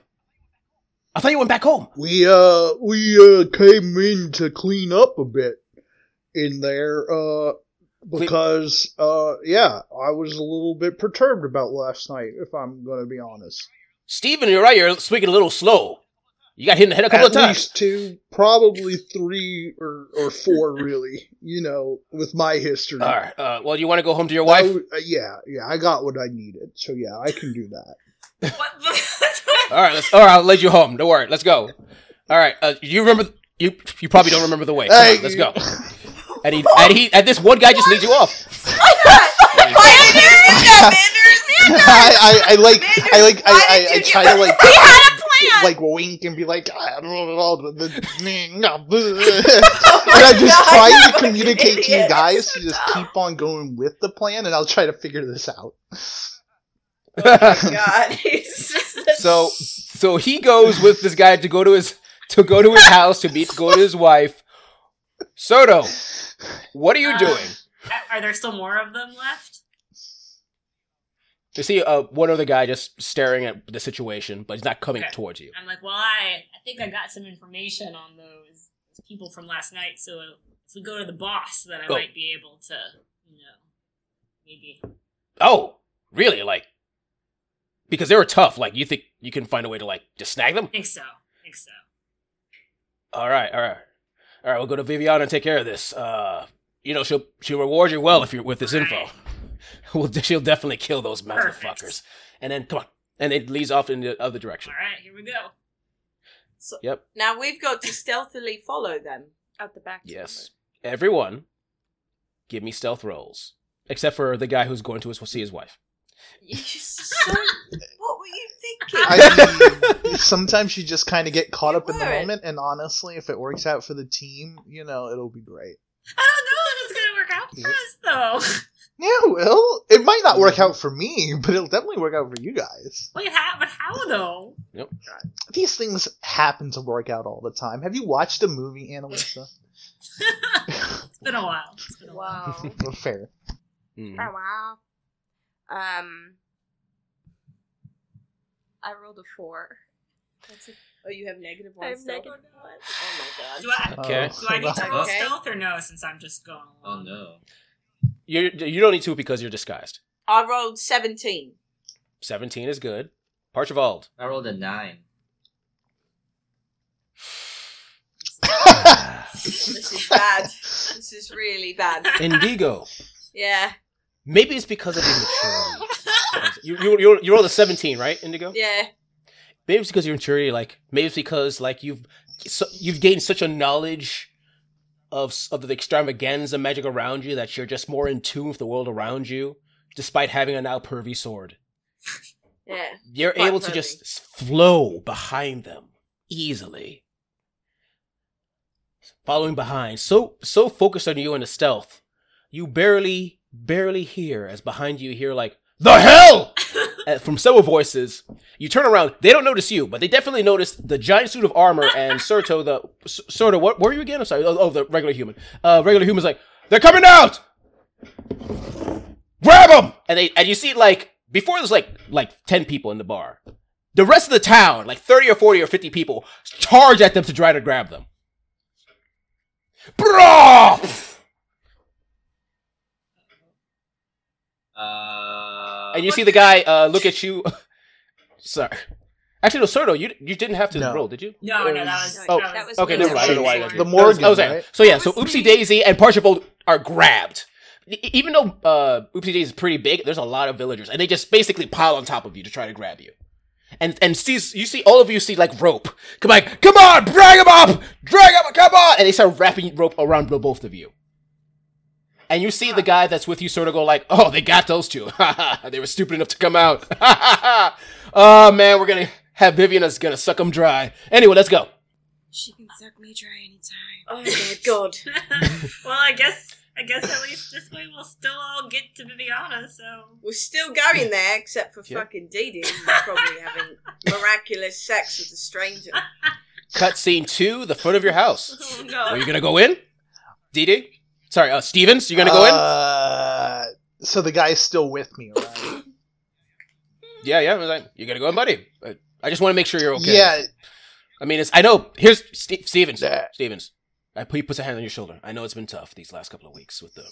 Speaker 2: I thought you went back home.
Speaker 6: We uh we uh came in to clean up a bit in there uh because uh yeah, I was a little bit perturbed about last night if I'm going to be honest.
Speaker 2: Steven, you're right. You're speaking a little slow. You got hit in the head a couple
Speaker 6: At
Speaker 2: of times.
Speaker 6: least two, probably three or or four really, you know, with my history.
Speaker 2: All right. Uh, well, you want to go home to your wife?
Speaker 6: w- uh, yeah, yeah, I got what I needed. So yeah, I can do that.
Speaker 7: What?
Speaker 2: All right. Let's. All right. I'll let you home. Don't worry. Let's go. All right. Uh, you remember? You you probably don't remember the way. Come on, let's go. And he and he and this one guy just leads you off.
Speaker 6: I, I, I like I like I,
Speaker 3: Why
Speaker 6: I, I try to like
Speaker 3: He had a plan!
Speaker 6: like wink and be like I don't know the and I just
Speaker 3: God,
Speaker 6: try to
Speaker 3: fucking
Speaker 6: communicate to you guys to
Speaker 3: so
Speaker 6: just
Speaker 3: dumb.
Speaker 6: keep on going with the plan and I'll try to figure this out.
Speaker 3: God, he's just-
Speaker 2: So so he goes with this guy to go to his to go to his house to meet go to his wife. Soto, what are you
Speaker 7: Uh,
Speaker 2: doing?
Speaker 7: Are there still more of them left?
Speaker 2: You see uh, one other guy just staring at the situation, but he's not coming
Speaker 7: Okay.
Speaker 2: towards you.
Speaker 7: I'm like, well, I, I think I got some information on those people from last night. So if we go to the boss, then I might be able to, you know, maybe.
Speaker 2: Oh, really? Like, because they were tough. Like, you think you can find a way to like just snag them?
Speaker 7: I think so. I think so.
Speaker 2: All right, all right, all right. We'll go to Viviana and take care of this. Uh, you know, she'll she'll reward you well if you're with this info.
Speaker 7: Right.
Speaker 2: Well, she'll definitely kill those
Speaker 7: Perfect.
Speaker 2: motherfuckers. And then come on, and it leads off in the other direction.
Speaker 7: All right, here we go.
Speaker 3: So,
Speaker 2: Yep.
Speaker 3: Now we've got to stealthily follow them.
Speaker 4: At the back.
Speaker 2: Yes. Everyone, give me stealth rolls, except for the guy who's going to see his wife.
Speaker 3: You so, what were you thinking?
Speaker 6: I mean, sometimes you just kind of get caught up in the
Speaker 3: Right.
Speaker 6: moment, and honestly, if it works out for the team, you know, it'll be great.
Speaker 7: I don't know if it's gonna work out for us though.
Speaker 6: Yeah, well, it might not work out for me, but it'll definitely work out for you guys.
Speaker 7: Wait, how? But how though?
Speaker 6: These things happen to work out all the time. Have you watched a movie, Annalisa?
Speaker 7: it's been a while. It's been a while.
Speaker 4: Wow.
Speaker 6: Fair.
Speaker 2: Mhm.
Speaker 4: Oh wow. Um. I rolled a four. That's a,
Speaker 3: oh, you have negative
Speaker 4: I
Speaker 3: one.
Speaker 4: have
Speaker 3: stealth?
Speaker 4: negative one.
Speaker 3: Oh my god.
Speaker 7: Do I?
Speaker 2: Okay.
Speaker 6: Oh,
Speaker 7: Do I need to roll
Speaker 3: Okay.
Speaker 7: stealth or no? Since I'm just going
Speaker 5: Oh
Speaker 7: along.
Speaker 5: no.
Speaker 2: You you don't need to because you're disguised.
Speaker 3: I rolled seventeen.
Speaker 2: Seventeen is good. Parchivald.
Speaker 5: I rolled a nine.
Speaker 3: This is bad. this is really bad.
Speaker 2: Indigo.
Speaker 3: Yeah,
Speaker 2: Maybe it's because of your maturity. you you you you rolled a seventeen, right, Indigo?
Speaker 3: yeah.
Speaker 2: Maybe it's because of your maturity. Like maybe it's because like you've so, you've gained such a knowledge of of the extravaganza magic around you that you're just more in tune with the world around you, despite having a now pervy sword.
Speaker 3: Yeah.
Speaker 2: You're able to just flow behind them easily. Following behind, so so focused on you and the stealth, you barely barely hear as behind you hear like the hell from several voices. You turn around, they don't notice you, but they definitely notice the giant suit of armor and Surto the S- Surto. What were you again? I'm sorry. Oh, oh, the regular human. Uh, regular human's like they're coming out. Grab them! And they and you see like before there's like like ten people in the bar. The rest of the town, like thirty or forty or fifty people, charge at them to try to grab them. Bro!
Speaker 5: Uh.
Speaker 2: And you see the guy uh, look at you. Sorry. Actually, no, Surto, you you didn't have to
Speaker 6: No.
Speaker 2: roll, did you?
Speaker 7: No, no, that was.
Speaker 2: Oh,
Speaker 7: that
Speaker 4: that was
Speaker 2: Okay,
Speaker 4: me.
Speaker 2: never mind. I don't know why. I
Speaker 4: The
Speaker 2: did.
Speaker 6: The
Speaker 2: That was-
Speaker 6: Morgan,
Speaker 2: I was saying.
Speaker 6: right?
Speaker 2: So yeah, so
Speaker 4: That was
Speaker 2: Oopsie
Speaker 4: me.
Speaker 2: Daisy and Parchavold are grabbed. E- Even though uh, Oopsie Daisy is pretty big, there's a lot of villagers, and they just basically pile on top of you to try to grab you. And and sees you see all of you see like rope. Come on, come on, drag him up, drag him, up, come on, and they start wrapping rope around the both of you. And you see the guy that's with you sort of go like, "Oh, they got those two. they were stupid enough to come out. oh man, we're gonna have Vivian is gonna suck them dry. Anyway, let's go.
Speaker 4: She can suck me dry anytime.
Speaker 3: Oh my god.
Speaker 7: well, I guess. I guess at least this way we'll still all get to Viviana. So.
Speaker 3: We're still going there, except for
Speaker 2: Yeah.
Speaker 3: fucking Dee Dee, who's probably having miraculous sex with a stranger.
Speaker 2: Cut scene two, the front of your house.
Speaker 7: Oh
Speaker 2: Are you gonna go in? Dee Dee? Sorry, uh, Stevens, you gonna go in?
Speaker 6: Uh, so the guy's still with me, right?
Speaker 2: Yeah, yeah. Like, you gonna go in, buddy? I just want to make sure you're okay.
Speaker 6: Yeah.
Speaker 2: I mean, it's. I know. Here's Ste Stevens. Stevens. I put he puts a hand on your shoulder. I know it's been tough these last couple of weeks with the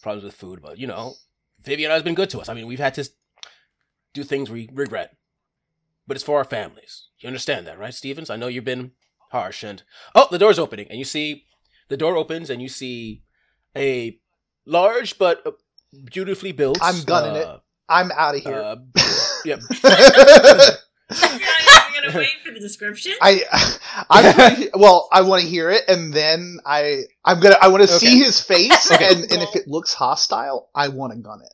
Speaker 2: problems with food, but you know, Vivian has been good to us. I mean, we've had to do things we regret, but it's for our families. You understand that, right, Stevens? I know you've been harsh, and oh, the door's opening, and you see the door opens, and you see a large but uh, beautifully built.
Speaker 6: I'm gunning it.
Speaker 2: uh,
Speaker 6: I'm out of here.
Speaker 2: Uh, yep.
Speaker 7: You're not even gonna wait for the description.
Speaker 6: I, I'm well. I want to hear it, and then I, I'm gonna, I want to
Speaker 2: Okay.
Speaker 6: see his face,
Speaker 2: Okay.
Speaker 6: and, and if it looks hostile, I want to gun it.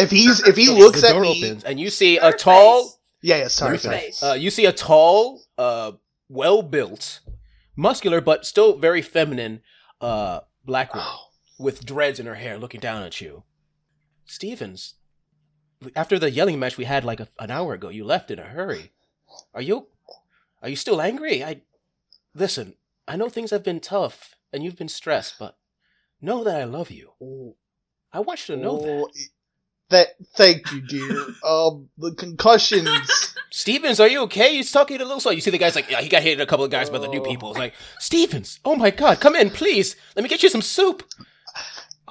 Speaker 6: If he's, if he
Speaker 2: Okay,
Speaker 6: looks
Speaker 2: the
Speaker 6: at
Speaker 2: door
Speaker 6: me,
Speaker 2: opens, and you see a tall.
Speaker 3: face.
Speaker 6: yeah, yeah. Sorry,
Speaker 3: face.
Speaker 2: Uh, you see a tall, uh, well built, muscular, but still very feminine, uh, black woman with dreads in her hair looking down at you. Stevens, after the yelling match we had like a, an hour ago, you left in a hurry. Are you, are you still angry? I, listen, I know things have been tough and you've been stressed, but know that I love you.
Speaker 6: Oh,
Speaker 2: I want you to know that.
Speaker 6: oh, That thank you, dear. Um, the concussions.
Speaker 2: Stevens, are you okay? He's talking a little slow. You see the guy's like, yeah, he got hit a couple of guys by the new
Speaker 6: Oh.
Speaker 2: people. It's like, Stevens, oh my god, come in, please. Let me get you some soup.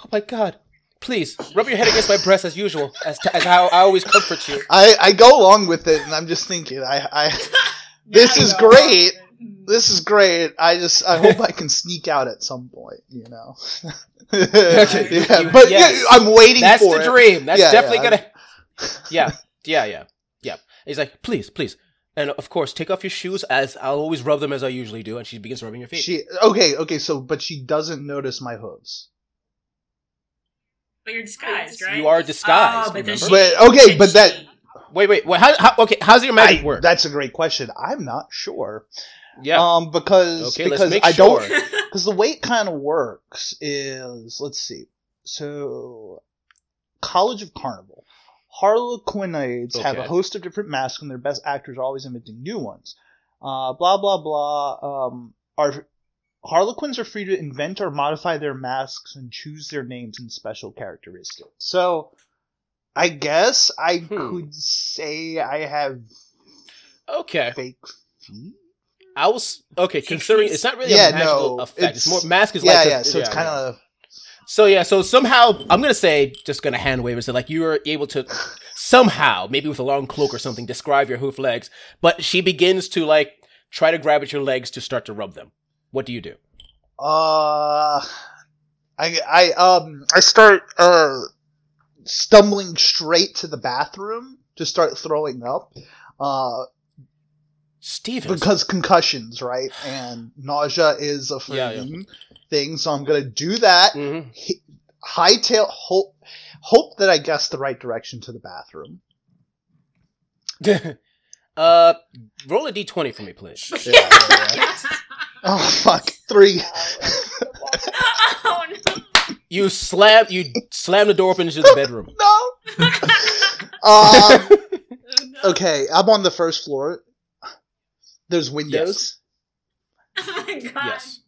Speaker 2: Oh my god. Please, rub your head against my breast as usual, as, as how I always comfort you.
Speaker 6: I I go along with it, and I'm just thinking, I I this is great. This is great. I just I hope I can sneak out at some point. You know.
Speaker 2: Okay,
Speaker 6: yeah,
Speaker 2: you-
Speaker 6: but
Speaker 2: yes.
Speaker 6: yeah, I'm waiting
Speaker 2: That's
Speaker 6: for
Speaker 2: the
Speaker 6: it.
Speaker 2: dream. That's
Speaker 6: Yeah,
Speaker 2: definitely
Speaker 6: yeah.
Speaker 2: gonna. Yeah, yeah, yeah, yeah. He's like, please, please, and of course, take off your shoes as I'll always rub them as I usually do, and she begins rubbing your feet.
Speaker 6: She okay, okay. So, but she doesn't notice my hooves.
Speaker 7: But you're disguised, right?
Speaker 2: You are disguised,
Speaker 7: Oh, but she-
Speaker 6: But okay,
Speaker 7: can
Speaker 6: but that
Speaker 7: she-
Speaker 2: wait, wait, wait. How, how? Okay, how's your magic
Speaker 6: I-
Speaker 2: work?
Speaker 6: that's a great question. I'm not sure.
Speaker 2: yeah.
Speaker 6: Um, because
Speaker 2: Okay, let's
Speaker 6: because
Speaker 2: make
Speaker 6: I
Speaker 2: sure.
Speaker 6: don't because the way it kind of works is let's see. So, College of Carnival. Harlequinades have a host of different masks, and their best actors are always inventing new ones. Uh, blah blah blah. Um, are Harlequins are free to invent or modify their masks and choose their names and special characteristics. So, I guess I
Speaker 2: Hmm.
Speaker 6: could say I have
Speaker 2: okay.
Speaker 6: fake feet.
Speaker 2: I was okay. Considering it's not really
Speaker 6: Yeah,
Speaker 2: a magical
Speaker 6: no,
Speaker 2: effect. It's,
Speaker 6: it's-
Speaker 2: more mask is
Speaker 6: yeah,
Speaker 2: like a-
Speaker 6: yeah. So it's
Speaker 2: yeah,
Speaker 6: kind
Speaker 2: yeah.
Speaker 6: of
Speaker 2: So yeah, so somehow I'm gonna say, just gonna hand wave and say like you were able to somehow, maybe with a long cloak or something, describe your hoof legs. But she begins to like try to grab at your legs to start to rub them. What do you do?
Speaker 6: Uh, I I um I start uh stumbling straight to the bathroom to start throwing up. Uh,
Speaker 2: Stevens.
Speaker 6: because concussions, right? And nausea is a
Speaker 2: Yeah, yeah.
Speaker 6: thing. Thing, so I'm gonna do that.
Speaker 2: Mhm.
Speaker 6: Hi- Hightail hope hope that I guess the right direction to the bathroom.
Speaker 2: uh, roll a d20 for me, please.
Speaker 6: Yeah, yeah, yeah. Oh fuck, three.
Speaker 7: oh no!
Speaker 2: You slam, you slam the door open into the bedroom.
Speaker 6: no. um,
Speaker 7: Oh, no.
Speaker 6: okay, I'm on the first floor. There's windows.
Speaker 7: Oh my god.
Speaker 2: Yes.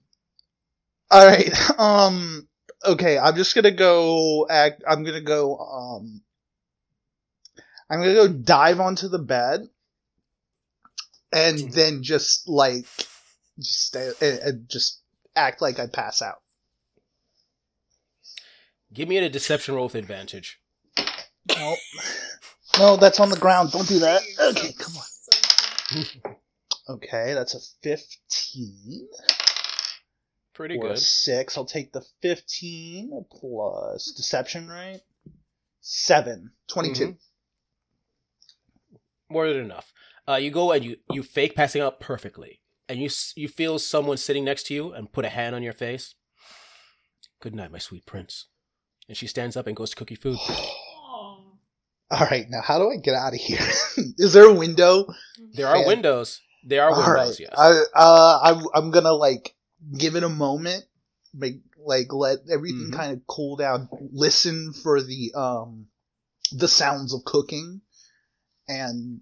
Speaker 6: All right. Um. Okay. I'm just gonna go. Act. I'm gonna go. Um. I'm gonna go dive onto the bed, and then just like, just stay and, just act like I pass out.
Speaker 2: Give me a deception roll with advantage.
Speaker 6: No. No, that's on the ground. Don't do that. Okay, come on. Okay, that's a 15
Speaker 2: Pretty good.
Speaker 6: 6. I'll take the 15 plus deception, right? 7. 22.
Speaker 2: Mhm. More than enough. Uh, you go and you you fake passing out perfectly, and you you feel someone sitting next to you and put a hand on your face. Good night, my sweet prince. And she stands up and goes to cook you food.
Speaker 6: All right, now how do I get out of here? Is there a window?
Speaker 2: There are windows. There are
Speaker 6: All
Speaker 2: windows.
Speaker 6: right.
Speaker 2: Yes.
Speaker 6: I uh I'm I'm gonna like give it a moment, make like let everything
Speaker 2: Mhm.
Speaker 6: kind of cool down, listen for the um the sounds of cooking, and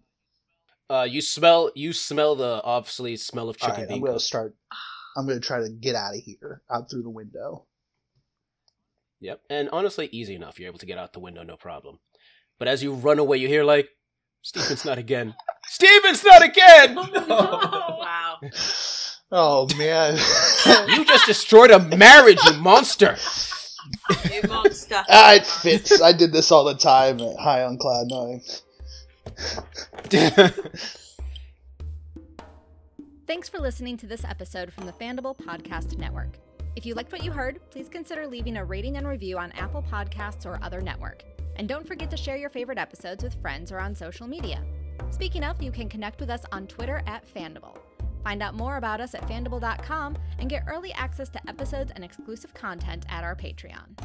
Speaker 2: Uh, you smell you smell the obviously smell of chicken
Speaker 6: right, I'm gonna start. I'm gonna try to get out of here, out through the window.
Speaker 2: Yep. And honestly, easy enough. You're able to get out the window, no problem. But as you run away, you hear like, "Stevens, not again! Stevens, not again!
Speaker 7: Oh, no.
Speaker 3: Wow.
Speaker 6: Oh man.
Speaker 2: You just destroyed a marriage, you monster!"
Speaker 3: You monster.
Speaker 6: ah, it fits. I did this all the time at High on Cloud Nine.
Speaker 8: Thanks for listening to this episode from the Fandible Podcast Network. If you liked what you heard, please consider leaving a rating and review on Apple Podcasts or other network. And don't forget to share your favorite episodes with friends or on social media. Speaking of, you can connect with us on Twitter at Fandible. Find out more about us at fandible.com and get early access to episodes and exclusive content at our Patreon.